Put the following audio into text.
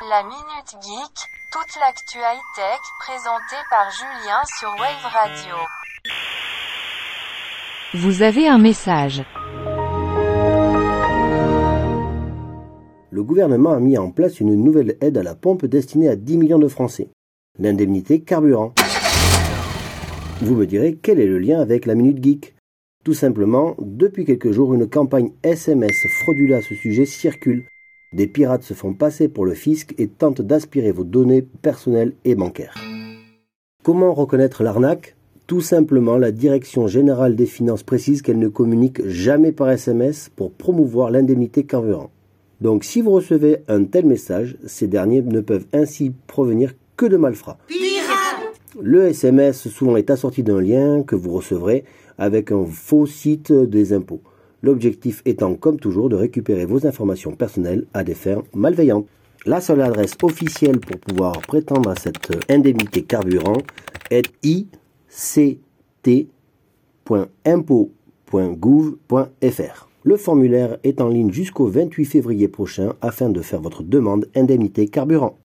La Minute Geek, toute l'actu high-tech présentée par Julien sur Wave Radio. Vous avez un message. Le gouvernement a mis en place une nouvelle aide à la pompe destinée à 10 millions de Français. L'indemnité carburant. Vous me direz quel est le lien avec la Minute Geek? Tout simplement, depuis quelques jours, une campagne SMS fraudulée à ce sujet circule des pirates se font passer pour le fisc et tentent d'aspirer vos données personnelles et bancaires. Comment reconnaître l'arnaque? Tout simplement, la Direction générale des finances précise qu'elle ne communique jamais par SMS pour promouvoir l'indemnité carburant. Donc si vous recevez un tel message, ces derniers ne peuvent ainsi provenir que de malfrats. Le SMS souvent est assorti d'un lien que vous recevrez avec un faux site des impôts l'objectif étant comme toujours de récupérer vos informations personnelles à des fins malveillantes. La seule adresse officielle pour pouvoir prétendre à cette indemnité carburant est ict.impôt.gouv.fr. Le formulaire est en ligne jusqu'au 28 février prochain afin de faire votre demande indemnité carburant.